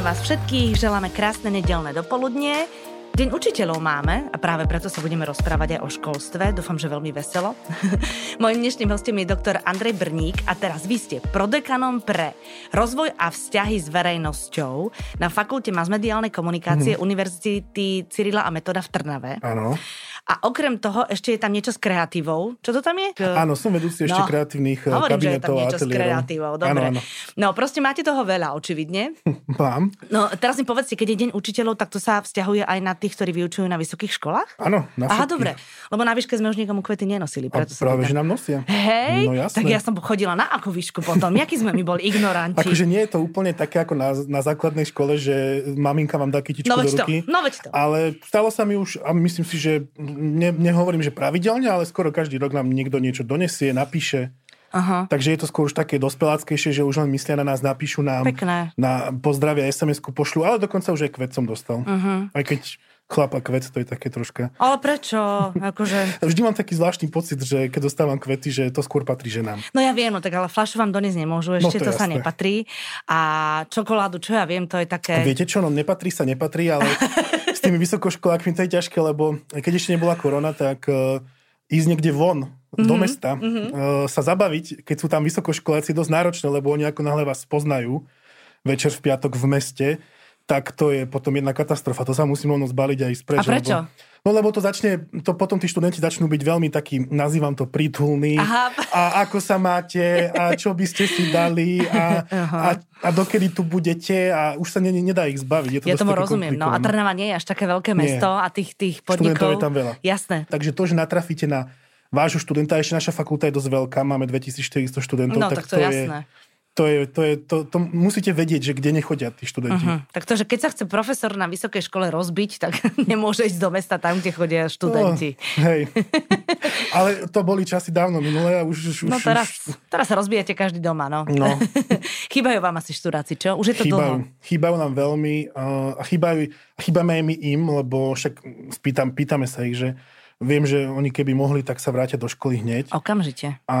Vítame vás všetkých, želáme krásne nedelné dopoludnie. Deň učiteľov máme a práve preto sa budeme rozprávať aj o školstve. Dúfam, že veľmi veselo. Mojím dnešným hostom je doktor Andrej Brník a teraz vy ste prodekanom pre rozvoj a vzťahy s verejnosťou na Fakulte masmediálnej komunikácie mm. Univerzity Cyrila a Metoda v Trnave. Áno. A okrem toho ešte je tam niečo s kreatívou. Čo to tam je? Áno, som vedúci ešte no, kreatívnych eh, hovorím, kabinetov tam niečo s kreatívou. Dobre. Áno, áno. No, proste máte toho veľa, očividne. Mám. No, teraz mi povedzte, keď je deň učiteľov, tak to sa vzťahuje aj na tých, ktorí vyučujú na vysokých školách? Áno, na Aha, dobre. Lebo na výške sme už nikomu kvety nenosili. Preto a práve, že nám nosia. Hej, no, tak ja som chodila na akú výšku potom. Jaký sme my boli ignoranti. Akože nie je to úplne také ako na, na základnej škole, že maminka vám dá kytičku no, do ruky. To, no to. Ale stalo sa mi už, a myslím si, že ne, nehovorím, hovorím, že pravidelne, ale skoro každý rok nám niekto niečo donesie, napíše. Aha. Takže je to skôr už také dospeláckejšie, že už len myslia na nás, napíšu nám, Pekné. na pozdravia, SMS-ku pošlu, ale dokonca už aj kvet som dostal. Uh-huh. Aj keď chlap a kvet, to je také troška... Ale prečo? Akože... Vždy mám taký zvláštny pocit, že keď dostávam kvety, že to skôr patrí ženám. No ja viem, no tak ale flašu vám doniesť nemôžu, ešte no to, to sa nepatrí. A čokoládu, čo ja viem, to je také... A viete čo, no nepatrí sa, nepatrí, ale tými vysokoškolákmi to je ťažké, lebo keď ešte nebola korona, tak uh, ísť niekde von mm-hmm. do mesta, mm-hmm. uh, sa zabaviť, keď sú tam vysokoškoláci, dosť náročné, lebo oni ako náhle vás poznajú večer v piatok v meste, tak to je potom jedna katastrofa. To sa musím rovno zbaliť aj spreč. A prečo? Lebo, no lebo to začne, to potom tí študenti začnú byť veľmi taký, nazývam to prítulný. Aha. A ako sa máte a čo by ste si dali a, a, a dokedy tu budete a už sa ne, nedá ich zbaviť. Je to ja tomu rozumiem. No a Trnava nie je až také veľké mesto nie. a tých, tých podnikov... Študentov je tam veľa. Jasné. Takže to, že natrafíte na vášho študenta, ešte naša fakulta je dosť veľká, máme 2400 študentov, no, tak, tak to, to je jasné to, je, to, je, to, to musíte vedieť, že kde nechodia tí študenti. Uh-huh. Tak to, že keď sa chce profesor na vysokej škole rozbiť, tak nemôže ísť do mesta tam, kde chodia študenti. No, hej. Ale to boli časy dávno minulé a už... už no teraz, už... teraz sa rozbijete každý doma, no. no. chýbajú vám asi študáci, čo? Už je to chýbajú, dlho. Chýbajú nám veľmi uh, a chýbajú, chýbame aj my im, lebo však spýtam, pýtame sa ich, že Viem, že oni keby mohli, tak sa vrátia do školy hneď. Okamžite. A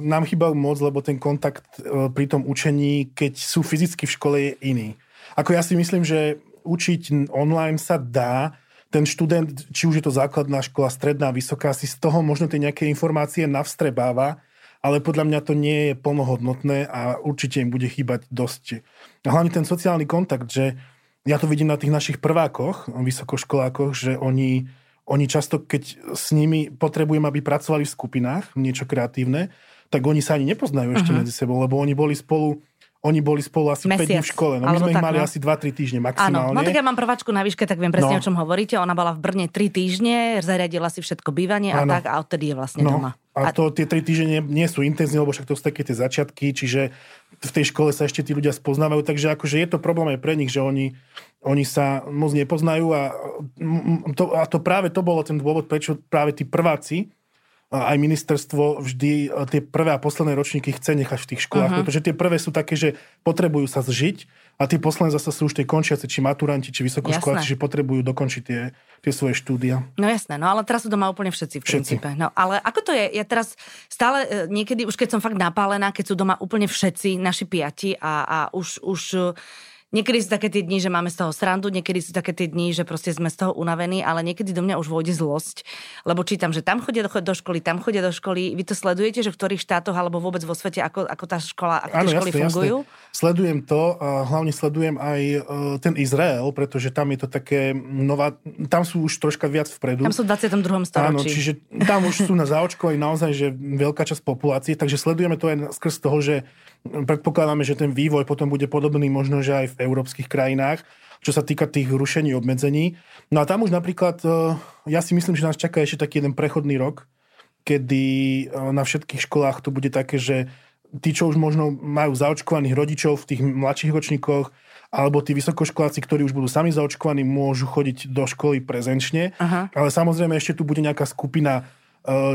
nám chýbajú moc, lebo ten kontakt e, pri tom učení, keď sú fyzicky v škole, je iný. Ako ja si myslím, že učiť online sa dá, ten študent, či už je to základná škola, stredná, vysoká, si z toho možno tie nejaké informácie navstrebáva, ale podľa mňa to nie je plnohodnotné a určite im bude chýbať dosť. A hlavne ten sociálny kontakt, že ja to vidím na tých našich prvákoch, vysokoškolákoch, že oni oni často, keď s nimi potrebujem, aby pracovali v skupinách, niečo kreatívne, tak oni sa ani nepoznajú ešte uh-huh. medzi sebou, lebo oni boli spolu oni boli spolu asi Mesiac, 5 dní v škole. No my sme ich mali no. asi 2-3 týždne maximálne. Áno, no tak ja mám prváčku na výške, tak viem presne, no. o čom hovoríte. Ona bola v Brne 3 týždne, zariadila si všetko bývanie a tak a odtedy je vlastne no. doma. A, to tie 3 týždne nie, nie sú intenzívne, lebo však to sú také tie začiatky, čiže v tej škole sa ešte tí ľudia spoznávajú, takže akože je to problém aj pre nich, že oni, oni sa moc nepoznajú a to, a to práve to bolo ten dôvod, prečo práve tí prváci aj ministerstvo vždy e, tie prvé a posledné ročníky chce nechať v tých školách, uh-huh. pretože tie prvé sú také, že potrebujú sa zžiť a tie posledné zase sú už tie končiace, či maturanti, či vysokoškoláci, že potrebujú dokončiť tie, tie svoje štúdia. No jasné, no ale teraz sú doma úplne všetci v všetci. princípe. No ale ako to je? Ja teraz stále e, niekedy, už keď som fakt napálená, keď sú doma úplne všetci naši piati a, a už, už Niekedy sú také tie dni, že máme z toho srandu, niekedy sú také tie dni, že proste sme z toho unavení, ale niekedy do mňa už vôjde zlosť, lebo čítam, že tam chodia do, do školy, tam chodia do školy. Vy to sledujete, že v ktorých štátoch alebo vôbec vo svete, ako, ako tá škola, ako tie školy jasne, fungujú? Jasne. Sledujem to a hlavne sledujem aj uh, ten Izrael, pretože tam je to také nová, tam sú už troška viac vpredu. Tam sú v 22. storočí. Áno, čiže tam už sú na zaočkovaní naozaj, že veľká časť populácie, takže sledujeme to aj skrz toho, že predpokladáme, že ten vývoj potom bude podobný možno, že aj v európskych krajinách, čo sa týka tých rušení obmedzení. No a tam už napríklad, e, ja si myslím, že nás čaká ešte taký jeden prechodný rok, kedy e, na všetkých školách to bude také, že tí, čo už možno majú zaočkovaných rodičov v tých mladších ročníkoch, alebo tí vysokoškoláci, ktorí už budú sami zaočkovaní, môžu chodiť do školy prezenčne. Aha. Ale samozrejme ešte tu bude nejaká skupina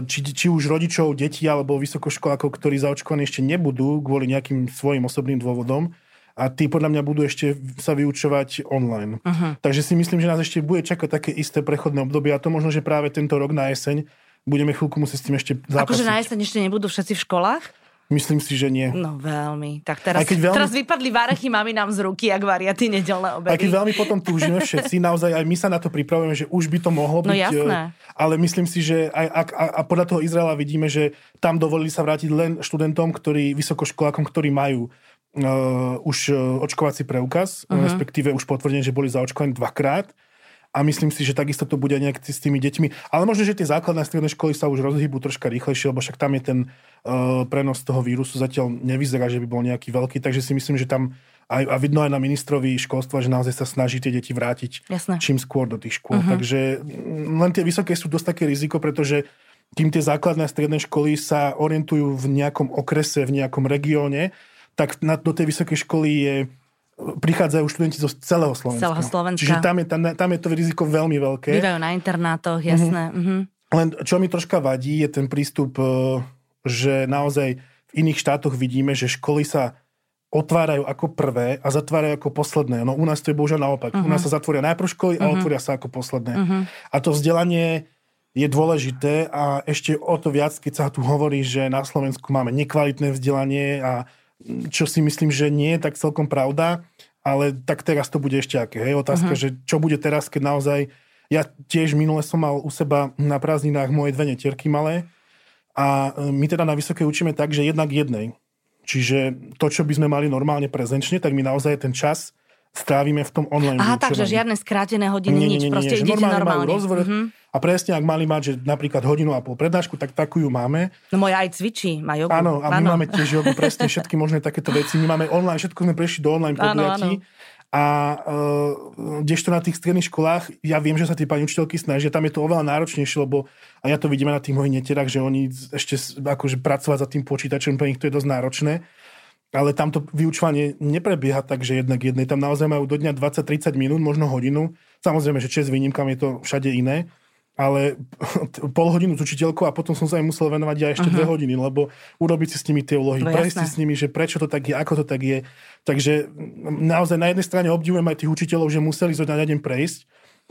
či, či už rodičov, detí alebo vysokoškolákov, ktorí zaočkovaní ešte nebudú kvôli nejakým svojim osobným dôvodom a tí podľa mňa budú ešte sa vyučovať online. Uh-huh. Takže si myslím, že nás ešte bude čakať také isté prechodné obdobie a to možno, že práve tento rok na jeseň budeme chvíľku musieť s tým ešte zápasiť. Akože na jeseň ešte nebudú všetci v školách? Myslím si, že nie. No veľmi. Tak teraz, keď veľmi... teraz vypadli varechy mami nám z ruky, ak varia tie nedelné obedy. Aj keď veľmi potom túžime všetci, naozaj aj my sa na to pripravujeme, že už by to mohlo no, byť. jasné. Ale myslím si, že aj, a, a, a podľa toho Izraela vidíme, že tam dovolili sa vrátiť len študentom, ktorí, vysokoškolákom, ktorí majú uh, už očkovací preukaz, uh-huh. respektíve už potvrdenie, že boli zaočkovaní dvakrát a myslím si, že takisto to bude nejak s tými deťmi. Ale možno, že tie základné stredné školy sa už rozhýbu troška rýchlejšie, lebo však tam je ten uh, prenos toho vírusu zatiaľ nevyzerá, že by bol nejaký veľký, takže si myslím, že tam aj, a vidno aj na ministrovi školstva, že naozaj sa snaží tie deti vrátiť Jasné. čím skôr do tých škôl. Uh-huh. Takže mm, len tie vysoké sú dosť také riziko, pretože kým tie základné a stredné školy sa orientujú v nejakom okrese, v nejakom regióne, tak na, do tej vysokej školy je prichádzajú študenti zo celého Slovenska. Celého Slovenska. Čiže tam je, tam, tam je to riziko veľmi veľké. Bývajú na internátoch, mhm. jasné. Mm-hmm. Mm-hmm. Len čo mi troška vadí, je ten prístup, e, že naozaj v iných štátoch vidíme, že školy sa otvárajú ako prvé a zatvárajú ako posledné. No u nás to je bohužiaľ naopak. Uh-huh. U nás mhm. sa zatvoria najprv školy a uh-huh. otvoria sa ako posledné. Uh-huh. A to vzdelanie je dôležité a ešte o to viac, keď sa tu hovorí, že na Slovensku máme nekvalitné vzdelanie a čo si myslím, že nie je tak celkom pravda, ale tak teraz to bude ešte aké. Hej? Otázka, uh-huh. že čo bude teraz, keď naozaj... Ja tiež minule som mal u seba na prázdninách moje dve netierky malé a e, my teda na vysoké učíme tak, že jednak jednej. Čiže to, čo by sme mali normálne prezenčne, tak my naozaj ten čas strávime v tom online Aha, takže žiadne skrátené hodiny, nie, nič, nie, nie, proste nie, idete normálne. normálne. rozvrh mm-hmm. a presne, ak mali mať, že napríklad hodinu a pol prednášku, tak takú ju máme. No moja aj cvičí, má jogu. Áno, a my áno. máme tiež jogu, presne všetky možné takéto veci. My máme online, všetko sme prešli do online podujatí. A uh, kdežto na tých stredných školách, ja viem, že sa tie pani učiteľky snažia, tam je to oveľa náročnejšie, lebo a ja to vidíme na tých mojich netierach, že oni ešte akože pracovať za tým počítačom, pre nich to je dosť náročné ale tam to vyučovanie neprebieha tak, že jednak jednej. Tam naozaj majú do dňa 20-30 minút, možno hodinu. Samozrejme, že čes výnimkám je to všade iné, ale pol hodinu s učiteľkou a potom som sa im musel venovať aj ešte uh-huh. dve hodiny, lebo urobiť si s nimi tie úlohy, no, prejsť si s nimi, že prečo to tak je, ako to tak je. Takže naozaj na jednej strane obdivujem aj tých učiteľov, že museli zo dňa na deň prejsť.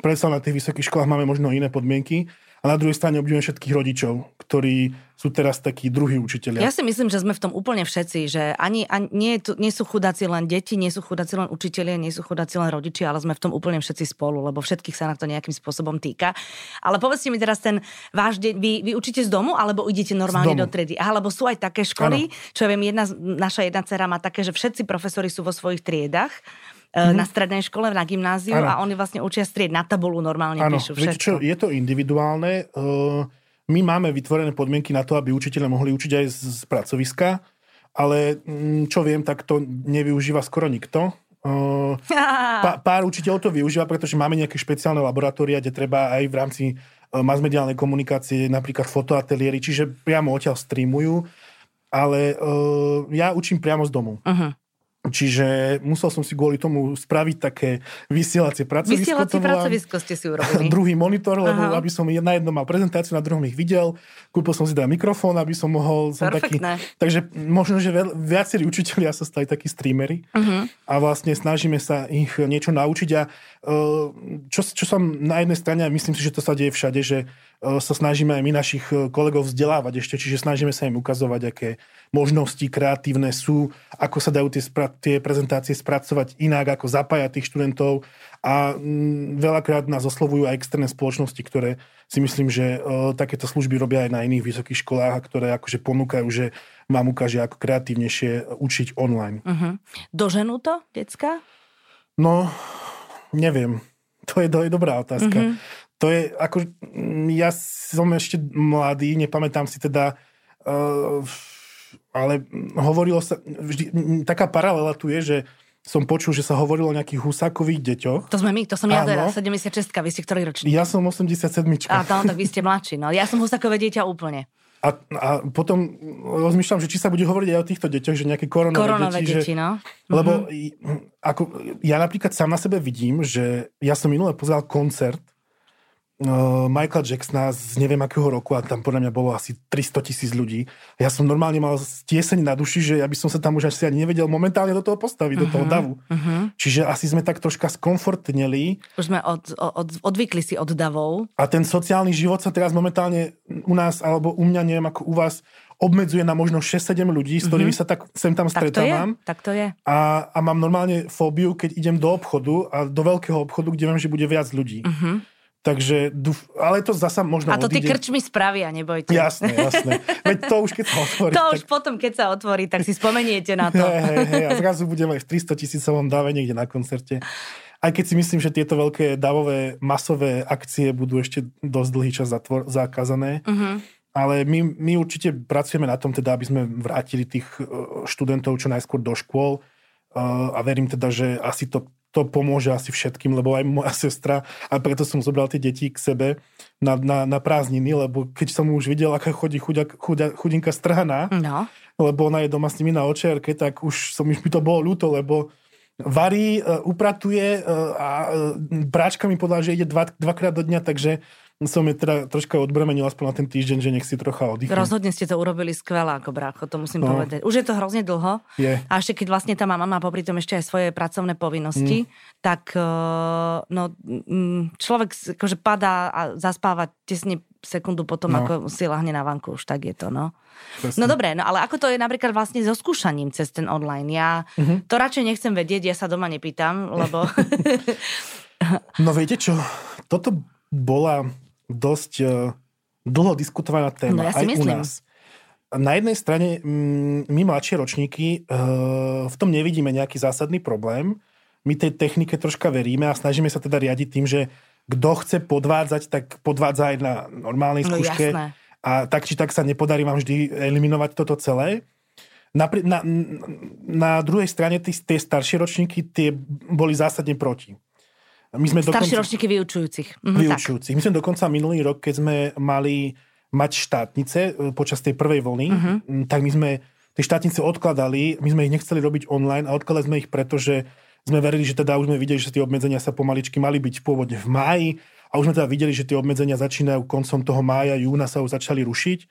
Predsa na tých vysokých školách máme možno iné podmienky, a na druhej strane obdivujem všetkých rodičov, ktorí sú teraz takí druhí učiteľia. Ja si myslím, že sme v tom úplne všetci, že ani, ani nie, nie sú chudáci len deti, nie sú chudáci len učitelia, nie sú chudáci len rodičia, ale sme v tom úplne všetci spolu, lebo všetkých sa na to nejakým spôsobom týka. Ale povedzte mi teraz ten váš deň, vy, vy učíte z domu alebo idete normálne do triedy? Alebo sú aj také školy, ano. čo ja viem, jedna, naša jedna dcera má také, že všetci profesori sú vo svojich triedach mm-hmm. na strednej škole, na gymnáziu ano. a oni vlastne učia strieť na tabulu, normálne ano. píšu všetko. čo, je to individuálne. Uh, my máme vytvorené podmienky na to, aby učiteľe mohli učiť aj z, pracoviska, ale mm, čo viem, tak to nevyužíva skoro nikto. Uh, pá, pár učiteľov to využíva, pretože máme nejaké špeciálne laboratória, kde treba aj v rámci uh, masmediálnej komunikácie, napríklad fotoateliéry, čiže priamo odtiaľ streamujú, ale uh, ja učím priamo z domu. Uh-huh. Čiže musel som si kvôli tomu spraviť také vysielacie pracovisko. Vysielacie pracovisko ste si urobili. Druhý monitor, lebo Aha. aby som na jednom mal prezentáciu, na druhom ich videl. Kúpil som si teda mikrofón, aby som mohol... Som taký, takže možno, že viacerí učiteľia sa stali takí streamery uh-huh. a vlastne snažíme sa ich niečo naučiť a Eh, čo, čo som na jednej strane, a myslím si, že to sa deje všade, že sa snažíme aj my našich eh, kolegov vzdelávať ešte, čiže snažíme sa im ukazovať, aké možnosti kreatívne sú, ako sa dajú tie, tie prezentácie spracovať inak, ako zapájať tých študentov a mm, veľakrát nás oslovujú aj externé spoločnosti, ktoré si myslím, že takéto služby robia aj na iných vysokých školách a ktoré akože ponúkajú, že vám ukáže ako kreatívnejšie učiť online. Uh-huh. Doženú to, decka? No, Neviem. To je, to je dobrá otázka. Mm-hmm. To je, ako, ja som ešte mladý, nepamätám si teda, uh, ale hovorilo sa, vždy, taká paralela tu je, že som počul, že sa hovorilo o nejakých husákových deťoch. To sme my, to som ja teda, 76 vy ste ktorý ročník? Ja som 87 A no, tak vy ste mladší, no. Ja som husakové dieťa úplne. A, a potom rozmýšľam, že či sa bude hovoriť aj o týchto deťoch, že nejaké koronové, koronové deti. deti že, no. Lebo mm-hmm. ako, ja napríklad sám na sebe vidím, že ja som minule pozeral koncert Michael Jacksona z neviem akého roku a tam podľa mňa bolo asi 300 tisíc ľudí. Ja som normálne mal tieseň na duši, že ja by som sa tam už asi ani nevedel momentálne do toho postaviť, uh-huh, do toho mhm, davu. Uh-huh. Čiže asi sme tak troška skomfortneli. Už sme od, od, odvykli si od davov. A ten sociálny život sa teraz momentálne u nás, alebo u mňa, neviem ako u vás, obmedzuje na možno 6-7 ľudí, s ktorými mm-hmm. sa tak sem tam stretávam. Tak to je. A, a mám normálne fóbiu, keď idem do obchodu a do veľkého obchodu, kde viem, že bude viac ľudí. Mm-hmm. Takže, ale to zasa možno A to odíde. tí krčmi spravia, nebojte. Jasné, jasné. Veď to už keď sa otvorí. To tak... už potom, keď sa otvorí, tak si spomeniete na to. Hej, hej, hej. A zrazu budeme v 300 tisícovom dáve niekde na koncerte. Aj keď si myslím, že tieto veľké davové, masové akcie budú ešte dosť dlhý čas zatvor- zakázané. Uh-huh. Ale my, my určite pracujeme na tom, teda, aby sme vrátili tých e, študentov čo najskôr do škôl. E, a verím teda, že asi to to pomôže asi všetkým, lebo aj moja sestra, a preto som zobral tie deti k sebe na, na, na prázdniny, lebo keď som už videl, aká chodí chudia, chudia, chudinka strhaná, no. lebo ona je doma s nimi na očiarke, tak už som mi to bolo ľúto, lebo varí, e, upratuje a práčka mi povedala, že ide dva, dvakrát do dňa, takže som je teda troška odbremenil aspoň na ten týždeň, že nech si trocha oddychne. Rozhodne ste to urobili skvelé ako brácho, to musím no. povedať. Už je to hrozne dlho. Je. A ešte keď vlastne tá mama má popri tom ešte aj svoje pracovné povinnosti, mm. tak eh, no, mm, človek akože padá a zaspáva tesne sekundu potom, no. ako si lahne na vanku, už tak je to, no. Presne. No dobre, no ale ako to je napríklad vlastne so skúšaním cez ten online? Ja mm-hmm. to radšej nechcem vedieť, ja sa doma nepýtam, lebo... no viete čo, toto bola dosť uh, dlho diskutovaná téma. No, ja si aj myslím. u nás. Na jednej strane mm, my mladšie ročníky uh, v tom nevidíme nejaký zásadný problém. My tej technike troška veríme a snažíme sa teda riadiť tým, že kto chce podvádzať, tak podvádza aj na normálnej no, skúške. No, a tak či tak sa nepodarí vám vždy eliminovať toto celé. Na, na, na druhej strane tí, tie staršie ročníky tie boli zásadne proti. My sme Staršie dokonca... ročníky vyučujúcich. Mhm, vyučujúcich. Tak. My sme dokonca minulý rok, keď sme mali mať štátnice e, počas tej prvej vlny, uh-huh. tak my sme tie štátnice odkladali, my sme ich nechceli robiť online a odkladali sme ich preto, že sme verili, že teda už sme videli, že tie obmedzenia sa pomaličky mali byť pôvodne v máji a už sme teda videli, že tie obmedzenia začínajú koncom toho mája, júna sa už začali rušiť.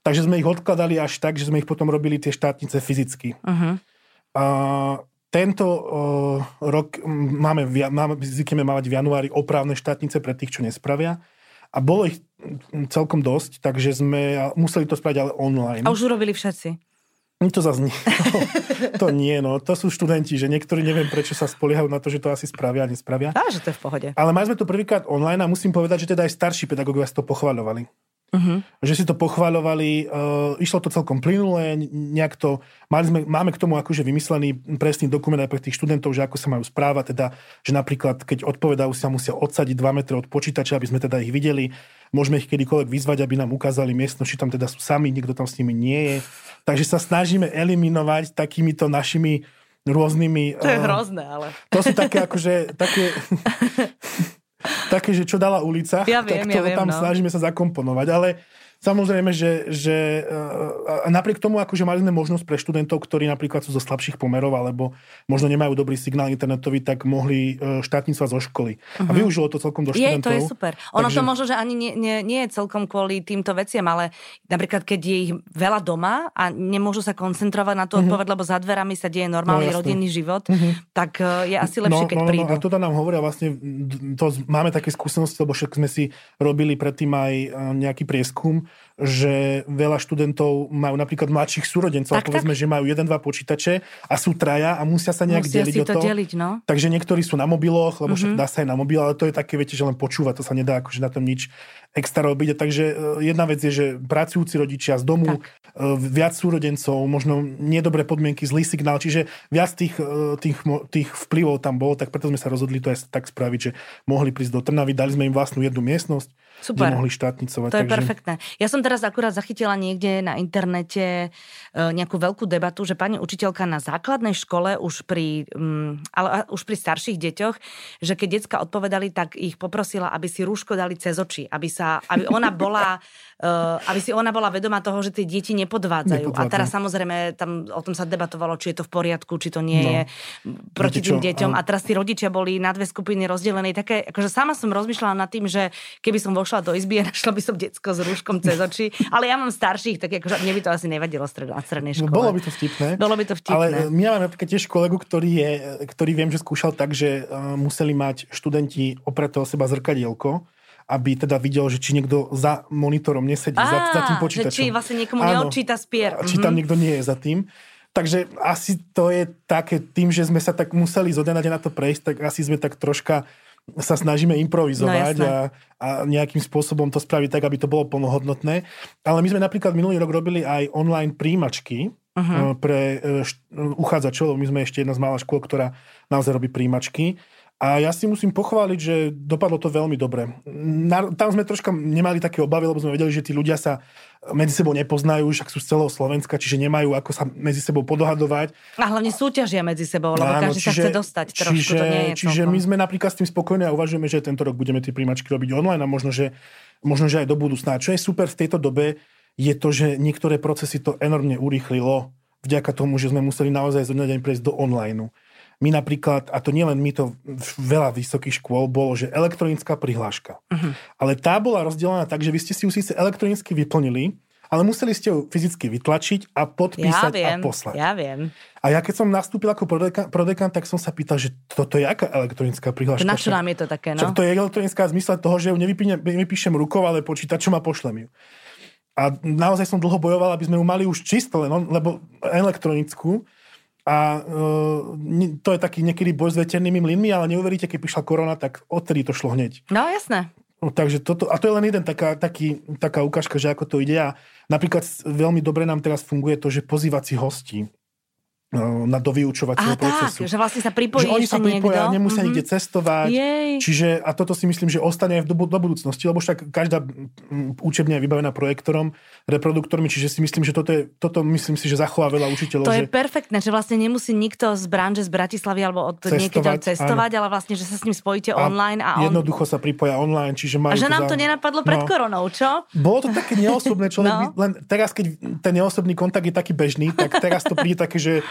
Takže sme ich odkladali až tak, že sme ich potom robili tie štátnice fyzicky. Uh-huh. A tento uh, rok máme, máme, zvykneme mávať v januári opravné štátnice pre tých, čo nespravia. A bolo ich celkom dosť, takže sme museli to spraviť ale online. A už urobili všetci. To zase nie. To, to nie, no. To sú študenti, že niektorí neviem, prečo sa spoliehajú na to, že to asi spravia a nespravia. Tá, že to je v pohode. Ale mali sme to prvýkrát online a musím povedať, že teda aj starší pedagógovia to pochvaľovali. Uh-huh. Že si to pochváľovali, uh, išlo to celkom plynulé, nejak to, mali sme, máme k tomu akože vymyslený presný dokument aj pre tých študentov, že ako sa majú správať, teda, že napríklad keď odpovedajú sa musia odsadiť 2 metre od počítača, aby sme teda ich videli, môžeme ich kedykoľvek vyzvať, aby nám ukázali miestnosť, či tam teda sú sami, nikto tam s nimi nie je. Takže sa snažíme eliminovať takýmito našimi rôznymi... To je uh, hrozné, ale... To sú také akože, také... také, že čo dala ulica, ja viem, tak to ja viem, tam no. snažíme sa zakomponovať. Ale Samozrejme, že, že a napriek tomu, akože mali sme možnosť pre študentov, ktorí napríklad sú zo slabších pomerov alebo možno nemajú dobrý signál internetový, tak mohli e, štátnictva zo školy. Uh-huh. A mhm. využilo to celkom do študentov. Je, to je super. Ono takže... to možno, že ani nie, nie, nie je celkom kvôli týmto veciam, ale napríklad, keď je ich veľa doma a nemôžu sa koncentrovať na tú uh-huh. odpoveď, lebo za dverami sa deje normálny no, rodinný život, uh-huh. tak e, je asi lepšie, no, keď no, no, prídu. No, a to nám hovoria vlastne, to máme také skúsenosti, lebo však sme si robili predtým aj e, nejaký prieskum, že veľa študentov majú napríklad mladších súrodencov, tak, povedzme, tak. že majú jeden, dva počítače a sú traja a musia sa nejak musia deliť si o to. Deliť, no? Takže niektorí sú na mobiloch, lebo mm-hmm. však dá sa aj na mobil, ale to je také, viete, že len počúva, to sa nedá akože na tom nič extra robiť. Takže e, jedna vec je, že pracujúci rodičia z domu, tak. E, viac súrodencov, možno nedobré podmienky, zlý signál, čiže viac tých, e, tých, tých vplyvov tam bolo, tak preto sme sa rozhodli to aj tak spraviť, že mohli prísť do Trnavy, dali sme im vlastnú jednu miestnosť, Super. kde mohli štátnicovať. To je takže... perfektné. Ja som teraz akurát zachytila niekde na internete nejakú veľkú debatu, že pani učiteľka na základnej škole už pri, um, ale už pri starších deťoch, že keď decka odpovedali, tak ich poprosila, aby si rúško dali cez oči, aby sa, aby ona bola Uh, aby si ona bola vedomá toho, že tie deti nepodvádzajú. Nepodvádzajú. A teraz samozrejme tam o tom sa debatovalo, či je to v poriadku, či to nie no. je proti tým deťom. A... teraz tí rodičia boli na dve skupiny rozdelené. Také, akože sama som rozmýšľala nad tým, že keby som vošla do izby a našla by som detsko s rúškom cez oči, ale ja mám starších, tak akože mne by to asi nevadilo na strednej škole. Bolo by to vtipné. Bolo by to vtipné. Ale my máme napríklad tiež kolegu, ktorý, je, ktorý viem, že skúšal tak, že uh, museli mať študenti opreto o seba zrkadielko aby teda videl, že či niekto za monitorom nesedí, Á, za, za tým počítačom. Že či vlastne niekomu Áno, neodčíta spier. Či tam mhm. niekto nie je za tým. Takže asi to je také, tým, že sme sa tak museli zodenať na to prejsť, tak asi sme tak troška sa snažíme improvizovať no, a, a nejakým spôsobom to spraviť tak, aby to bolo plnohodnotné. Ale my sme napríklad minulý rok robili aj online príjimačky uh-huh. pre e, uchádzačov. My sme ešte jedna z mála škôl, ktorá naozaj robí príjimačky. A ja si musím pochváliť, že dopadlo to veľmi dobre. Na, tam sme troška nemali také obavy, lebo sme vedeli, že tí ľudia sa medzi sebou nepoznajú, však sú z celého Slovenska, čiže nemajú ako sa medzi sebou podohadovať. A hlavne súťažia medzi sebou, lebo Áno, každý čiže, sa chce dostať trošku, čiže, to nie je Čiže my sme napríklad s tým spokojní a uvažujeme, že tento rok budeme tie príjmačky robiť online a možno, že, možno, že aj do budúcna. Čo je super v tejto dobe, je to, že niektoré procesy to enormne urýchlilo vďaka tomu, že sme museli naozaj zo deň prejsť do online. My napríklad, a to nielen my, to veľa vysokých škôl bolo, že elektronická prihláška. Uh-huh. Ale tá bola rozdelená tak, že vy ste si ju síce elektronicky vyplnili, ale museli ste ju fyzicky vytlačiť a podpísať ja viem, a poslať. Ja viem. A ja keď som nastúpil ako prodekan, prodekan tak som sa pýtal, že toto je aká elektronická prihláška? Na čo nám je to také, no? To je elektronická v zmysle toho, že ju nevypíšem rukou, ale počítačom a pošlem ju. A naozaj som dlho bojoval, aby sme ju mali už čisto, len, lebo elektronickú. A uh, to je taký niekedy boj s veternými mlynmi, ale neuveríte, keď prišla korona, tak odtedy to šlo hneď. No jasné. No, takže toto, a to je len jeden taká, taký, taká ukážka, že ako to ide. A napríklad veľmi dobre nám teraz funguje to, že pozývací hostí na do vyučovacieho procesu. Tak, že vlastne sa pripojí že oni sa pripoja, niekto? nemusia mm-hmm. nikde cestovať. Jej. Čiže, a toto si myslím, že ostane aj v do, do budúcnosti, lebo však každá učebňa je vybavená projektorom, reproduktormi, čiže si myslím, že toto, je, toto myslím si, že zachová veľa učiteľov. To že... je perfektné, že vlastne nemusí nikto z branže z Bratislavy alebo od cestovať, cestovať, ale vlastne, že sa s ním spojíte a online. A on... Jednoducho sa pripoja online, čiže majú A že nám za... to nenapadlo pred no. koronou, čo? Bolo to také neosobné, človek no. len teraz, keď ten neosobný kontakt je taký bežný, tak teraz to príde také, že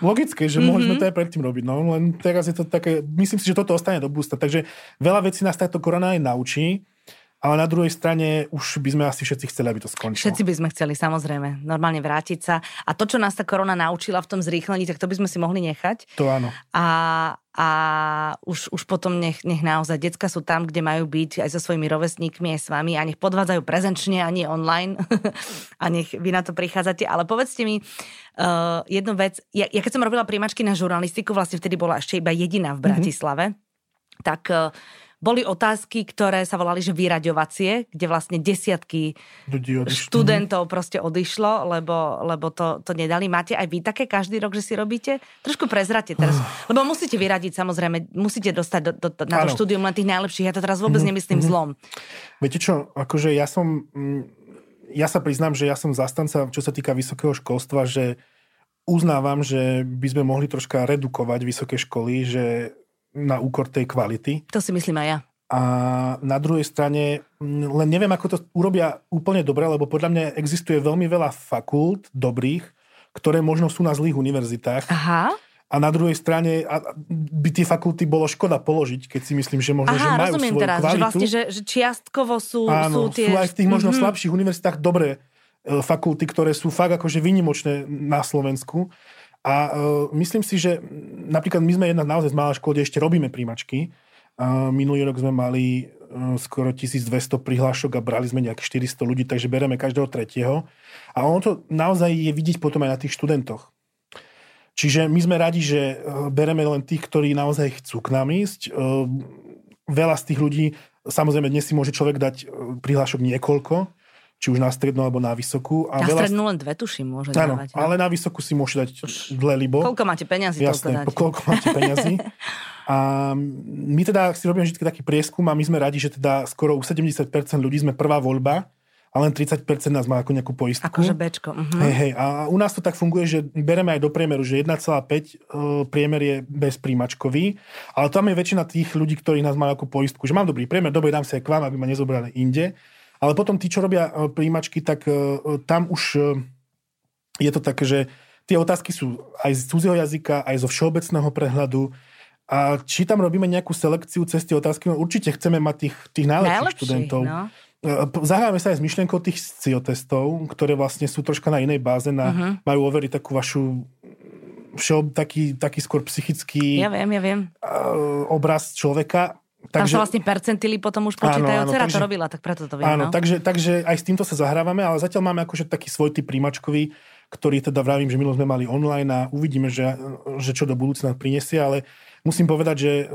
logické, že mm-hmm. mohli sme to aj predtým robiť. No, len teraz je to také, myslím si, že toto ostane do bústa. Takže veľa vecí nás táto korona aj naučí. Ale na druhej strane už by sme asi všetci chceli, aby to skončilo. Všetci by sme chceli, samozrejme, normálne vrátiť sa. A to, čo nás tá korona naučila v tom zrýchlení, tak to by sme si mohli nechať. To áno. A, a už, už potom nech, nech naozaj decka sú tam, kde majú byť aj so svojimi rovesníkmi, aj s vami a nech podvádzajú prezenčne a nie online. a nech vy na to prichádzate. Ale povedzte mi uh, jednu vec. Ja, ja keď som robila príjmačky na žurnalistiku, vlastne vtedy bola ešte iba jediná v mhm. Bratislave, mm-hmm. tak uh, boli otázky, ktoré sa volali, že vyraďovacie, kde vlastne desiatky študentov proste odišlo, lebo, lebo to, to nedali. Máte aj vy také každý rok, že si robíte? Trošku prezrate teraz. Lebo musíte vyradiť, samozrejme, musíte dostať do, do, na to štúdium len tých najlepších. Ja to teraz vôbec mm-hmm. nemyslím mm-hmm. zlom. Viete čo, akože ja som... Mm, ja sa priznám, že ja som zastanca, čo sa týka vysokého školstva, že uznávam, že by sme mohli troška redukovať vysoké školy, že na úkor tej kvality. To si myslím aj ja. A na druhej strane, len neviem, ako to urobia úplne dobre, lebo podľa mňa existuje veľmi veľa fakult dobrých, ktoré možno sú na zlých univerzitách. Aha. A na druhej strane by tie fakulty bolo škoda položiť, keď si myslím, že možno, Aha, že majú svoju teraz, kvalitu. že vlastne, že, že čiastkovo sú, Áno, sú tie... sú aj v tých možno mm-hmm. slabších univerzitách dobré e, fakulty, ktoré sú fakt akože výnimočné na Slovensku. A uh, myslím si, že napríklad my sme jedna naozaj z malá škôl, kde ešte robíme príjmačky. Uh, minulý rok sme mali uh, skoro 1200 prihlášok a brali sme nejakých 400 ľudí, takže bereme každého tretieho. A ono to naozaj je vidieť potom aj na tých študentoch. Čiže my sme radi, že bereme len tých, ktorí naozaj chcú k nám ísť. Veľa z tých ľudí, samozrejme dnes si môže človek dať prihlášok niekoľko, či už na strednú alebo na vysokú. A na veľa... strednú len dve tuším môže áno, dávať. No. ale na vysokú si môže dať dle libo. Koľko máte peniazy, Jasné, toľko koľko máte peniazy. a my teda si robíme vždy taký prieskum a my sme radi, že teda skoro u 70% ľudí sme prvá voľba a len 30% nás má ako nejakú poistku. Akože Bčko. Uh-huh. Hej, hej. A u nás to tak funguje, že bereme aj do priemeru, že 1,5 uh, e, priemer je bezpríjmačkový, ale tam je väčšina tých ľudí, ktorí nás majú ako poistku, že mám dobrý priemer, dobre, dám sa aj k vám, aby ma nezobrali inde. Ale potom tí, čo robia e, príjimačky, tak e, tam už e, je to také, že tie otázky sú aj z cudzieho jazyka, aj zo všeobecného prehľadu. A či tam robíme nejakú selekciu cez tie otázky, no určite chceme mať tých, tých najlepších Najlepší, študentov. No. Zahrávame sa aj s myšlienkou tých SCIO ktoré vlastne sú troška na inej báze, na, uh-huh. majú overiť takú vašu všeob, taký, taký skôr psychický ja viem, ja viem. obraz človeka Tam takže, sa vlastne percentily potom už počítajú. Áno, áno, Cera takže, to robila, tak preto to viem. Áno, no? takže, takže aj s týmto sa zahrávame, ale zatiaľ máme akože taký svoj typ príjmačkový, ktorý teda vravím, že my sme mali online a uvidíme, že, že čo do budúcna prinesie, ale musím povedať, že eh,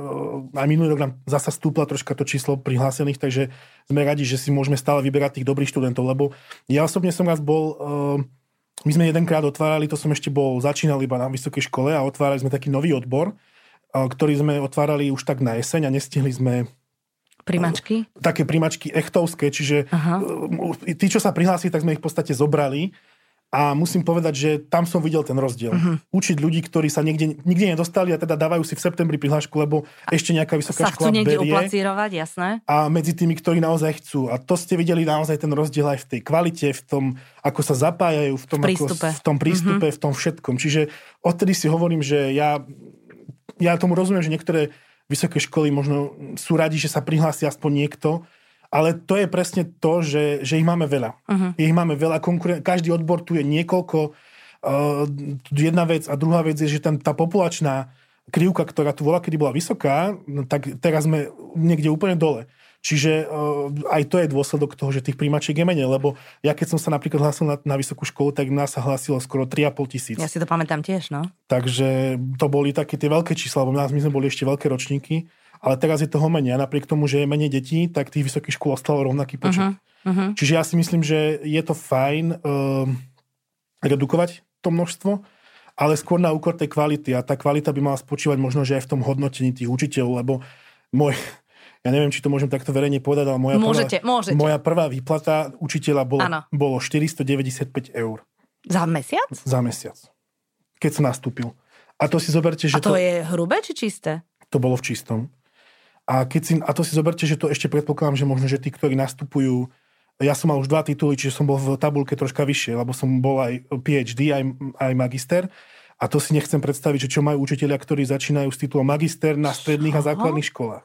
aj minulý rok nám zasa stúpla troška to číslo prihlásených, takže sme radi, že si môžeme stále vyberať tých dobrých študentov, lebo ja osobne som raz bol, eh, my sme jedenkrát otvárali, to som ešte bol, začínal iba na vysokej škole a otvárali sme taký nový odbor, ktorý sme otvárali už tak na jeseň a nestihli sme Primačky? Také primačky echtovské, čiže Aha. tí, čo sa prihlásili, tak sme ich v podstate zobrali a musím povedať, že tam som videl ten rozdiel. Uh-huh. Učiť ľudí, ktorí sa niekde, nikde nedostali a teda dávajú si v septembri prihlášku, lebo ešte nejaká vysoká sa škola chcú niekde uplacírovať, jasné. A medzi tými, ktorí naozaj chcú. A to ste videli naozaj ten rozdiel aj v tej kvalite, v tom, ako sa zapájajú, v tom, v prístupe, ako, v tom prístupe uh-huh. v tom všetkom. Čiže odtedy si hovorím, že ja ja tomu rozumiem, že niektoré vysoké školy možno sú radi, že sa prihlási aspoň niekto, ale to je presne to, že, že ich máme veľa. Uh-huh. Ich máme veľa, konkuren- každý odbor tu je niekoľko. Uh, jedna vec a druhá vec je, že tam tá populačná krivka, ktorá tu bola, kedy bola vysoká, no tak teraz sme niekde úplne dole. Čiže uh, aj to je dôsledok toho, že tých príjmačiek je menej, lebo ja keď som sa napríklad hlásil na, na vysokú školu, tak nás sa hlásilo skoro 3,5 tisíc. Ja si to pamätám tiež, no. Takže to boli také tie veľké čísla, lebo nás my sme boli ešte veľké ročníky, ale teraz je toho menej. A napriek tomu, že je menej detí, tak tých vysokých škôl ostalo rovnaký počet. Uh-huh, uh-huh. Čiže ja si myslím, že je to fajn uh, redukovať to množstvo, ale skôr na úkor tej kvality. A tá kvalita by mala spočívať možno, že aj v tom hodnotení tých učiteľov, lebo môj, ja neviem, či to môžem takto verejne povedať, ale moja, môžete, prvá, môžete. moja prvá výplata učiteľa bolo, bolo 495 eur. Za mesiac? Za mesiac. Keď som nastúpil. A to si zoberte, že A to, to je hrubé či čisté? To bolo v čistom. A, keď si, a to si zoberte, že to ešte predpokladám, že možno, že tí, ktorí nastupujú, ja som mal už dva tituly, čiže som bol v tabulke troška vyššie, lebo som bol aj PhD, aj, aj magister. A to si nechcem predstaviť, že čo majú učiteľia, ktorí začínajú s titulom magister na stredných a základných školách.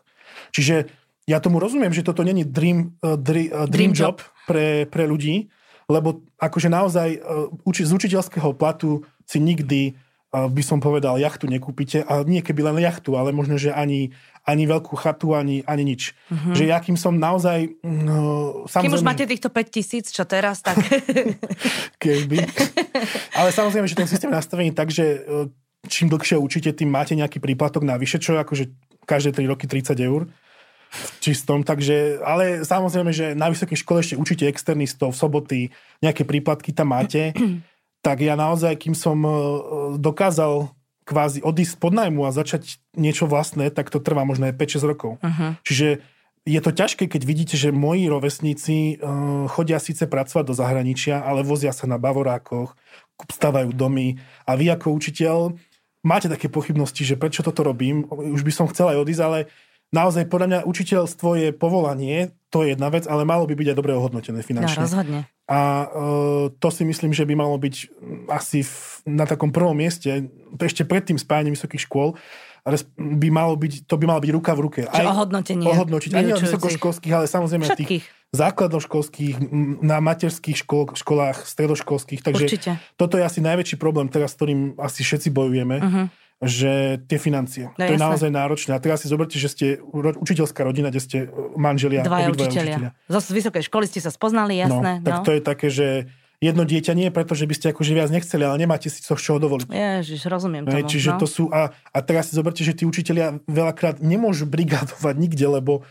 Čiže ja tomu rozumiem, že toto není dream, dream, uh, dream, dream job, job pre, pre ľudí, lebo akože naozaj uči, z učiteľského platu si nikdy by som povedal, jachtu nekúpite, a nie keby len jachtu, ale možno, že ani, ani veľkú chatu, ani, ani nič. Uh-huh. Že ja kým som naozaj... No, samozrejme, kým už máte týchto 5 tisíc, čo teraz, tak... keby. Ale samozrejme, že ten systém je nastavený tak, že čím dlhšie učíte, tým máte nejaký príplatok navyše, čo akože každé 3 roky 30 eur v čistom, takže, ale samozrejme, že na vysokej škole ešte učíte externistov, v soboty, nejaké príplatky tam máte, tak ja naozaj, kým som e, dokázal kvázi odísť pod najmu a začať niečo vlastné, tak to trvá možno aj 5-6 rokov. Uh-huh. Čiže je to ťažké, keď vidíte, že moji rovesníci uh, chodia síce pracovať do zahraničia, ale vozia sa na bavorákoch, stavajú domy a vy ako učiteľ máte také pochybnosti, že prečo toto robím, už by som chcel aj odísť, ale naozaj podľa mňa učiteľstvo je povolanie, to je jedna vec, ale malo by byť aj dobre ohodnotené finančne. Ja, rozhodne. A uh, to si myslím, že by malo byť asi v, na takom prvom mieste, ešte pred tým spájaním vysokých škôl, by malo byť, to by malo byť ruka v ruke. Aj ohodnotenie. Ohodnotiť. Aj vysokoškolských, ale samozrejme Všetkých. tých základoškolských, na materských škol, školách, stredoškolských. Takže Určite. toto je asi najväčší problém teraz, s ktorým asi všetci bojujeme. Uh-huh že tie financie. No, to jasné. je naozaj náročné. A teraz si zoberte, že ste učiteľská rodina, kde ste manželia, Dvaja učiteľia. Zo vysokej školy ste sa spoznali, jasné. No, tak no. to je také, že jedno dieťa nie preto, že by ste akože viac nechceli, ale nemáte si to z čoho dovoliť. Ježiš, rozumiem tomu. Čiže no. to sú, a, a teraz si zoberte, že tí učiteľia veľakrát nemôžu brigadovať nikde, lebo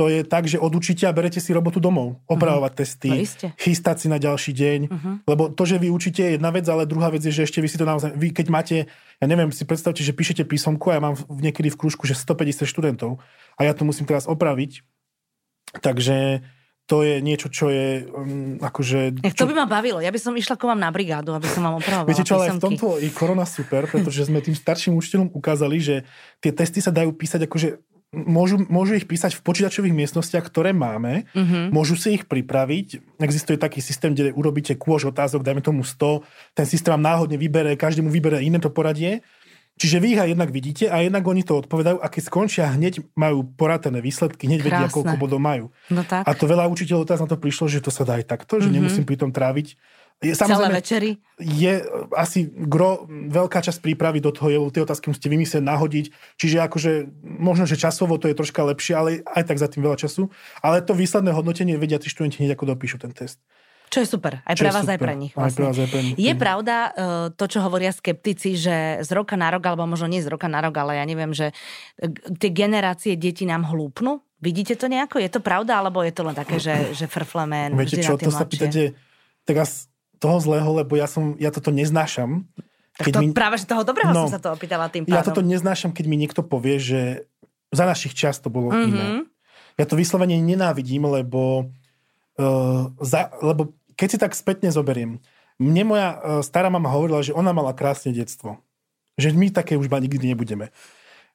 to je tak, že od učiteľa berete si robotu domov, opravovať uh-huh. testy, no, chystať si na ďalší deň, uh-huh. lebo to, že vy učíte je jedna vec, ale druhá vec je, že ešte vy si to naozaj, vy keď máte, ja neviem, si predstavte, že píšete písomku a ja mám niekedy v krúžku, že 150 študentov a ja to musím teraz opraviť, takže to je niečo, čo je um, akože... Čo... To by ma bavilo. Ja by som išla ku vám na brigádu, aby som vám opravovala Viete čo, ale v tomto je korona super, pretože sme tým starším učiteľom ukázali, že tie testy sa dajú písať akože môžu, môžu ich písať v počítačových miestnostiach, ktoré máme, mm-hmm. môžu si ich pripraviť. Existuje taký systém, kde urobíte kôž otázok, dajme tomu 100, ten systém vám náhodne vybere, každému vybere iné to poradie Čiže vy ich aj jednak vidíte a jednak oni to odpovedajú a keď skončia, hneď majú poratené výsledky, hneď Krásne. vedia, koľko bodov majú. No tak. A to veľa učiteľov teraz na to prišlo, že to sa dá aj takto, že mm-hmm. nemusím pri tom tráviť Je, Celé večery? Je asi gro, veľká časť prípravy do toho je, tie otázky musíte vymyslieť, nahodiť, čiže akože možno, že časovo to je troška lepšie, ale aj tak za tým veľa času. Ale to výsledné hodnotenie vedia tí študenti hneď ako dopíšu ten test. Čo je super, aj pre vás, aj pre nich. Vlastne. Aj pre vás, aj pre nich. Je pravda uh, to, čo hovoria skeptici, že z roka na rok, alebo možno nie z roka na rok, ale ja neviem, že e, tie generácie detí nám hlúpnu? Vidíte to nejako? Je to pravda, alebo je to len také, že, že frfleme Viete čo, to sa pýtate teraz toho zlého, lebo ja, som, ja toto neznášam. Tak to mi... práve, že toho dobrého no, som sa to opýtala tým pádom. Ja toto neznášam, keď mi niekto povie, že za našich čas to bolo mm-hmm. iné. Ja to vyslovene nenávidím, lebo, uh, za, lebo keď si tak spätne zoberiem, mne moja e, stará mama hovorila, že ona mala krásne detstvo. Že my také už nikdy nebudeme.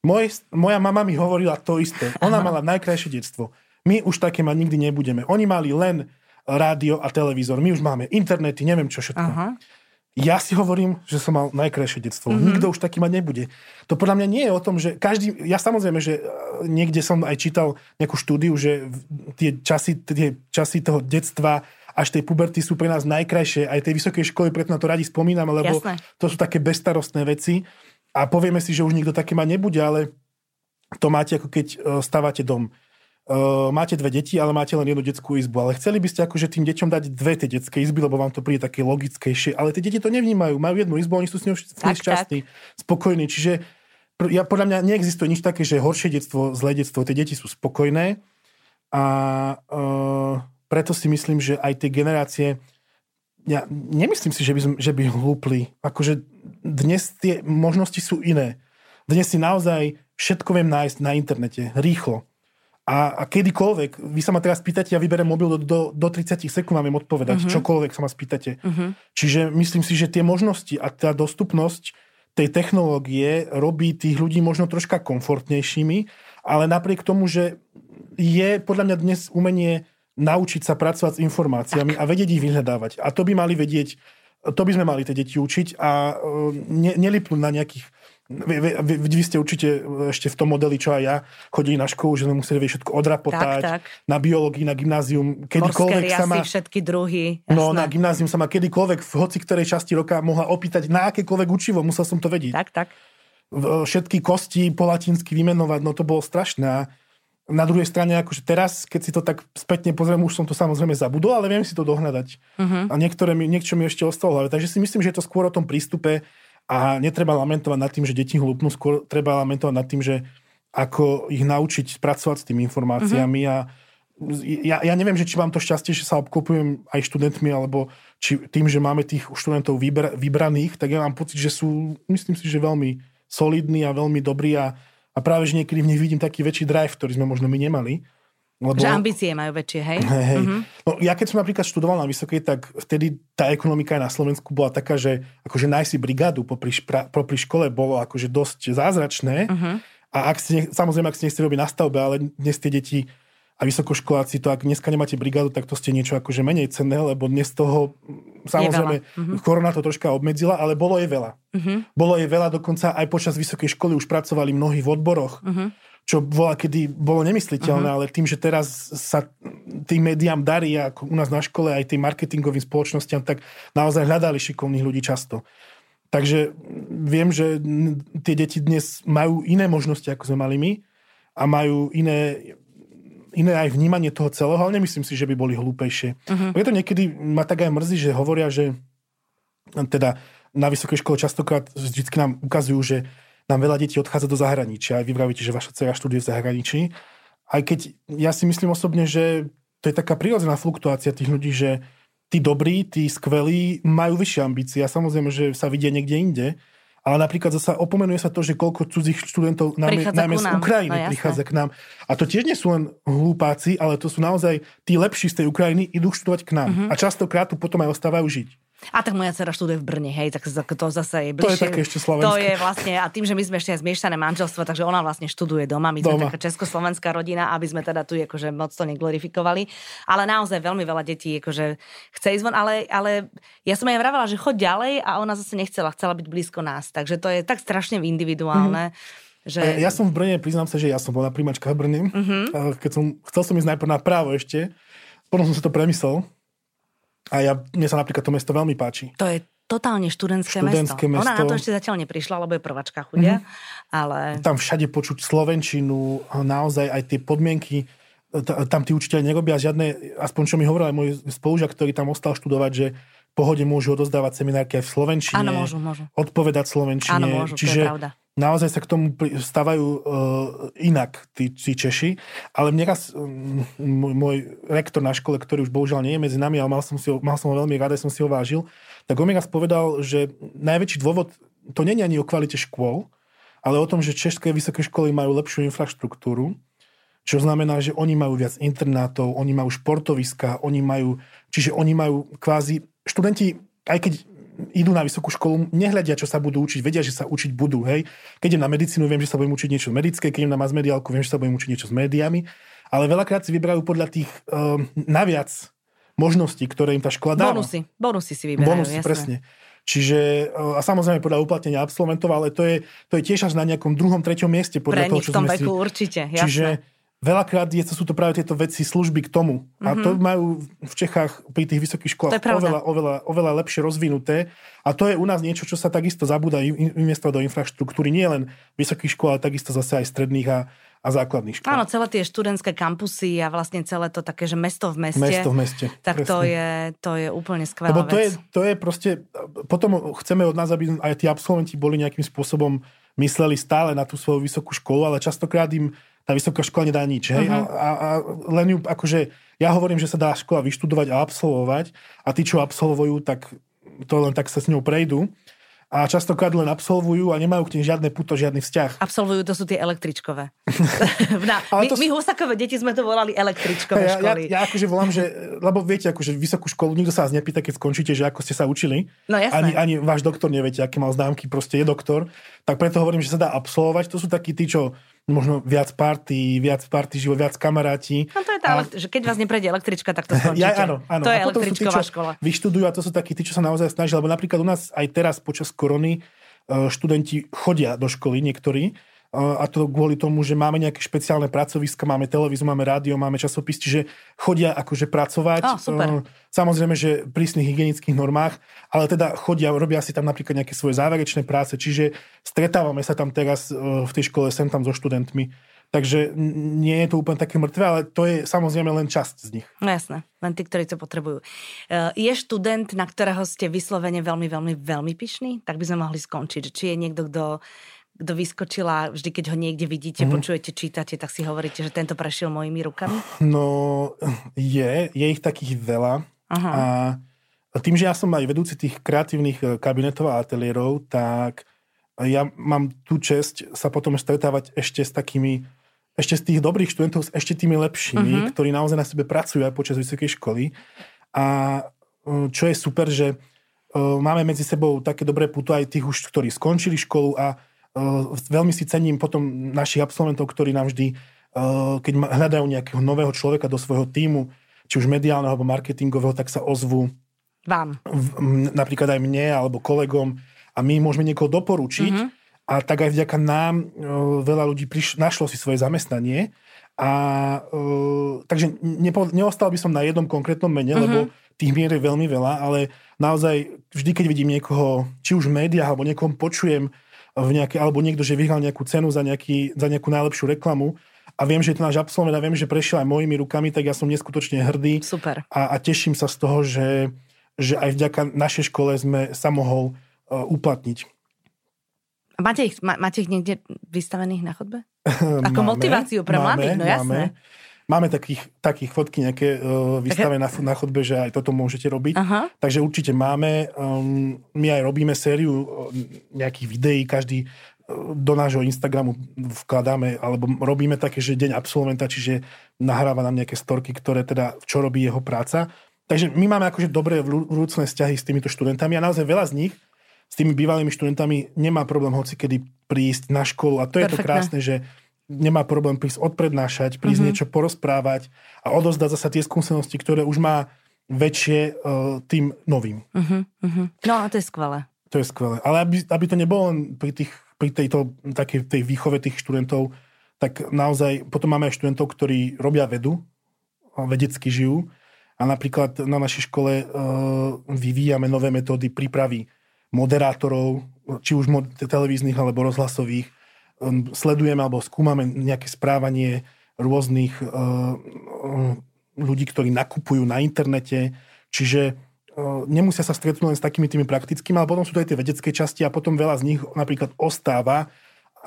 Moj, moja mama mi hovorila to isté. Ona Aha. mala najkrajšie detstvo. My už také mať nikdy nebudeme. Oni mali len rádio a televízor. My už máme internety, neviem čo všetko. Aha. Ja si hovorím, že som mal najkrajšie detstvo. Mm-hmm. Nikto už taký mať nebude. To podľa mňa nie je o tom, že každý... Ja samozrejme, že e, niekde som aj čítal nejakú štúdiu, že tie časy, tie časy toho detstva až tej puberty sú pre nás najkrajšie. Aj tej vysokej školy, preto na to radi spomíname, lebo Jasné. to sú také bestarostné veci. A povieme si, že už nikto také mať nebude, ale to máte ako keď e, stávate dom. Uh, máte dve deti, ale máte len jednu detskú izbu. Ale chceli by ste akože tým deťom dať dve tie detské izby, lebo vám to príde také logickejšie. Ale tie deti to nevnímajú. Majú jednu izbu, oni sú s ňou šťastní, spokojní. Čiže ja, podľa mňa neexistuje nič také, že horšie detstvo, zlé detstvo. Tie deti sú spokojné. A uh, preto si myslím, že aj tie generácie, ja nemyslím si, že by, že by hlúpli. Akože dnes tie možnosti sú iné. Dnes si naozaj všetko viem nájsť na internete, rýchlo. A, a kedykoľvek, vy sa ma teraz pýtate, ja vyberiem mobil do, do, do 30 sekúnd, vám viem odpovedať, uh-huh. čokoľvek sa ma spýtate. Uh-huh. Čiže myslím si, že tie možnosti a tá dostupnosť tej technológie robí tých ľudí možno troška komfortnejšími, ale napriek tomu, že je podľa mňa dnes umenie naučiť sa pracovať s informáciami a vedieť ich vyhľadávať. A to by mali vedieť, to by sme mali tie deti učiť a e, ne, nelipnúť na nejakých vy, vy, vy, vy ste určite ešte v tom modeli, čo aj ja, chodili na školu, že sme museli všetko odrapotať, tak, tak. na biológii, na gymnázium, kedykoľvek sa ma... všetky druhy. Jasné. No, na gymnázium sa ma kedykoľvek v hoci ktorej časti roka mohla opýtať na akékoľvek učivo, musel som to vedieť. Tak, tak. Všetky kosti po latinsky vymenovať, no to bolo strašné na druhej strane, akože teraz, keď si to tak spätne pozriem, už som to samozrejme zabudol, ale viem si to dohľadať. Uh-huh. A niektoré mi, niečo mi ešte ostalo. Takže si myslím, že je to skôr o tom prístupe a netreba lamentovať nad tým, že deti hlúpnú, skôr treba lamentovať nad tým, že ako ich naučiť pracovať s tými informáciami uh-huh. a ja, ja neviem, že či mám to šťastie, že sa obklopujem aj študentmi, alebo či tým, že máme tých študentov vybra, vybraných, tak ja mám pocit, že sú, myslím si, že veľmi solidní a veľmi dobrí a a práve, že niekedy v nich vidím taký väčší drive, ktorý sme možno my nemali. Lebo... Že ambície majú väčšie, hej? hej, hej. Mm-hmm. No, ja keď som napríklad študoval na Vysokej, tak vtedy tá ekonomika na Slovensku bola taká, že akože nájsť si brigádu popri, špra, popri škole bolo akože dosť zázračné. Mm-hmm. A ak si, samozrejme, ak si nechcete robiť na stavbe, ale dnes tie deti a vysokoškoláci, to ak dneska nemáte brigádu, tak to ste niečo akože menej cenné, lebo dnes toho, samozrejme, mm-hmm. korona to troška obmedzila, ale bolo je veľa. Mm-hmm. Bolo je veľa, dokonca aj počas vysokej školy už pracovali mnohí v odboroch, mm-hmm. Čo bola kedy bolo nemysliteľné, mm-hmm. ale tým, že teraz sa tým médiám darí, ako u nás na škole, aj tým marketingovým spoločnosťam, tak naozaj hľadali šikovných ľudí často. Takže viem, že tie deti dnes majú iné možnosti, ako sme mali my a majú iné iné aj vnímanie toho celého, ale nemyslím si, že by boli hlúpejšie. Uh-huh. Je to niekedy, ma tak aj mrzí, že hovoria, že teda na vysokej škole častokrát vždy nám ukazujú, že nám veľa detí odchádza do zahraničia. Aj vy vravíte, že vaša dcera študuje v zahraničí. Aj keď ja si myslím osobne, že to je taká prirodzená fluktuácia tých ľudí, že tí dobrí, tí skvelí majú vyššie ambície a samozrejme, že sa vidia niekde inde ale napríklad zasa opomenuje sa to, že koľko cudzích študentov najmä, najmä z Ukrajiny no, prichádza k nám. A to tiež nie sú len hlúpáci, ale to sú naozaj tí lepší z tej Ukrajiny, idú študovať k nám. Mm-hmm. A častokrát tu potom aj ostávajú žiť. A tak moja dcera študuje v Brne, hej, tak to zase je bližšie. To je také ešte slovenské. To je vlastne, a tým, že my sme ešte aj zmiešané manželstvo, takže ona vlastne študuje doma. My doma. sme taká československá rodina, aby sme teda tu akože moc to neglorifikovali. Ale naozaj veľmi veľa detí akože chce ísť von, ale, ale ja som aj vravela, že choď ďalej a ona zase nechcela, chcela byť blízko nás. Takže to je tak strašne individuálne. Mm-hmm. Že... Ja som v Brne, priznám sa, že ja som bol na príjmačkách v Brne. Mm-hmm. Keď som, chcel som ísť najprv na právo ešte, potom som sa to premyslel A ja, mne sa napríklad to mesto veľmi páči. To je totálne študentské, Študentské mesto. mesto. Ona na to ešte zatiaľ neprišla, lebo je prváčka chudia, mm-hmm. ale... Tam všade počuť slovenčinu, naozaj aj tie podmienky, tam tí učiteľi nerobia žiadne, aspoň čo mi hovoril aj môj spolužiak, ktorý tam ostal študovať, že pohode môžu odozdávať seminárky aj v slovenčine. Áno, môžu, môžu. Odpovedať slovenčine. Áno, môžu, Čiže to je pravda. Naozaj sa k tomu stávajú uh, inak tí, tí Češi. Ale mne raz um, môj, môj rektor na škole, ktorý už bohužiaľ nie je medzi nami, ale mal som, si ho, mal som ho veľmi rád, som si ho vážil, tak on mi raz povedal, že najväčší dôvod, to nie je ani o kvalite škôl, ale o tom, že české vysoké školy majú lepšiu infraštruktúru, čo znamená, že oni majú viac internátov, oni majú športoviska, oni majú, čiže oni majú kvázi, študenti, aj keď idú na vysokú školu, nehľadia, čo sa budú učiť, vedia, že sa učiť budú, hej. Keď idem na medicínu, viem, že sa budem učiť niečo medické, keď idem na masmediálku, viem, že sa budem učiť niečo s médiami, ale veľakrát si vyberajú podľa tých um, naviac možností, ktoré im tá škola dáva. Bonusy, bonusy si vyberajú, Bonusy, jasné. presne. Čiže, a samozrejme podľa uplatnenia absolventov, ale to je, to je tiež až na nejakom druhom, treťom mieste Pre podľa toho, nich čo v tom veku si... určite, jasné. Čiže veľakrát je, sú to práve tieto veci služby k tomu. A Mhm. to majú v Čechách pri tých vysokých To školách oveľa, oveľa, oveľa lepšie rozvinuté. A to je u nás niečo, čo sa takisto zabúda in- investovať do infraštruktúry. Nie len vysokých škôl, ale takisto zase aj stredných a, a základných škôl. Áno, celé tie študentské kampusy a vlastne celé to také, že mesto v meste. Mesto v meste. Tak to je, to je úplne skvelá Lebo to je, to je proste, potom chceme od nás, aby aj tí absolventi boli nejakým spôsobom mysleli stále na tú svoju vysokú školu, ale častokrát im tá vysoká škola nedá nič. Hej? Uh-huh. A, a, len ju, akože, ja hovorím, že sa dá škola vyštudovať a absolvovať a tí, čo absolvujú, tak to len tak sa s ňou prejdú. A častokrát len absolvujú a nemajú k tým žiadne puto, žiadny vzťah. Absolvujú, to sú tie električkové. Na, my, to my husakové deti sme to volali električkové Ja, ja, školy. ja akože volám, že, lebo viete, akože vysokú školu, nikto sa vás nepýta, keď skončíte, že ako ste sa učili. No jasné. Ani, ani váš doktor neviete, aké mal známky, proste je doktor. Tak preto hovorím, že sa dá absolvovať. To sú takí tí, čo možno viac party, viac party život, viac kamaráti. No to je tá, A- že keď vás neprejde električka, tak to skončíte. Ja, áno, áno. To je tí, električková čo škola. Vyštudujú a to sú takí tí, čo sa naozaj snažia. Lebo napríklad u nás aj teraz počas korony e, študenti chodia do školy, niektorí. A to kvôli tomu, že máme nejaké špeciálne pracoviska, máme televíziu, máme rádio, máme časopis, čiže chodia akože pracovať. Á, super. E, Samozrejme, že prísnych hygienických normách, ale teda chodia, robia si tam napríklad nejaké svoje záverečné práce, čiže stretávame sa tam teraz e, v tej škole sem tam so študentmi. Takže nie je to úplne také mŕtve, ale to je samozrejme len časť z nich. No jasné, len tí, ktorí to potrebujú. Uh, je študent, na ktorého ste vyslovene veľmi, veľmi, veľmi pyšní? Tak by sme mohli skončiť. Či je niekto, kto kto vyskočila, vždy keď ho niekde vidíte, Mhm. mm-hmm. počujete, čítate, tak si hovoríte, že tento prešiel mojimi rukami? No, je, je ich takých veľa. Aha. A tým, že ja som aj vedúci tých kreatívnych e, kabinetov a ateliérov, tak ja mám tú čest sa potom stretávať ešte s takými, ešte z tých dobrých študentov, s ešte tými lepšími, Mhm. mm-hmm. ktorí naozaj na sebe pracujú aj počas vysokej školy. A e, čo je super, že e, máme medzi sebou také dobré puto aj tých už, ktorí skončili školu a veľmi si cením potom našich absolventov, ktorí nám vždy, e, keď hľadajú nejakého nového človeka do svojho týmu, či už mediálneho alebo marketingového, tak sa ozvú Vám. napríklad aj mne alebo kolegom a my môžeme niekoho doporučiť Mhm. a tak aj vďaka nám e, veľa ľudí priš, našlo si svoje zamestnanie a e, takže nepo, neostal by som na jednom konkrétnom mene, Mhm. lebo tých mier je veľmi veľa, ale naozaj vždy, keď vidím niekoho, či už v médiách, alebo niekom počujem v nejaké, alebo niekto, že vyhral nejakú cenu za, nejaký, za nejakú najlepšiu reklamu a viem, že je to náš absolvent a viem, že prešiel aj mojimi rukami, tak ja som neskutočne hrdý Super. a, a teším sa z toho, že, že aj vďaka našej škole sme sa mohol uh, uplatniť. A Máte ich, má, máte ich niekde vystavených na chodbe? Ako motiváciu pre mladých, no jasné. Máme, máme takých, takých fotky nejaké uh, vystavené na, na chodbe, že aj toto môžete robiť. Aha. Takže určite máme. Um, my aj robíme sériu uh, nejakých videí, každý uh, do nášho Instagramu vkladáme, alebo robíme také, že deň absolventa, čiže nahráva nám nejaké storky, ktoré teda, čo robí jeho práca. Takže my máme akože dobré vrú- vrúcne vzťahy s týmito študentami a naozaj veľa z nich s tými bývalými študentami nemá problém hoci kedy prísť na školu a to je to Perfektné. krásne, že nemá problém prísť odprednášať, prísť mm-hmm. niečo porozprávať a odozdať zasa tie skúsenosti, ktoré už má väčšie uh, tým novým. Uh-huh. No a to je skvelé. To je skvelé. Ale aby, aby to nebolo len pri, tých, pri tejto takej tej výchove tých študentov, tak naozaj potom máme aj študentov, ktorí robia vedu, vedecky žijú a napríklad na našej škole uh, vyvíjame nové metódy prípravy moderátorov, či už televíznych alebo rozhlasových. Um, sledujeme alebo skúmame nejaké správanie rôznych uh, ľudí, ktorí nakupujú na internete. Čiže uh, nemusia sa stretnúť len s takými tými praktickými, ale potom sú to aj tie vedecké časti a potom veľa z nich napríklad ostáva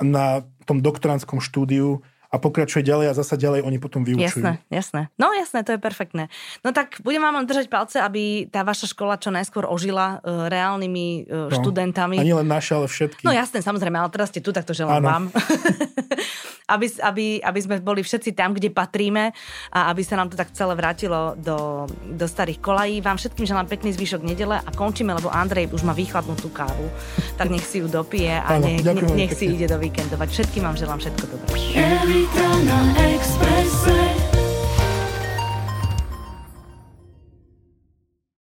na tom doktoránskom štúdiu a pokračuje ďalej a zasa ďalej oni potom vyučujú. Jasné, jasné. No jasné, to je perfektné. No tak budem vám držať palce, aby tá vaša škola čo najskôr ožila uh, reálnymi uh, no, študentami. A nie len naša, ale všetky. No jasné, samozrejme, ale teraz ste tu, tak to želám ano. vám. aby, aby, aby sme boli všetci tam, kde patríme a aby sa nám to tak celé vrátilo do, do starých kolají. Vám všetkým želám pekný zvyšok nedele a končíme, lebo Andrej už má tú kávu, tak nech si ju dopije a nech, nech, nech si ide do víkendovať. Všetkým vám želám všetko dobré. Every time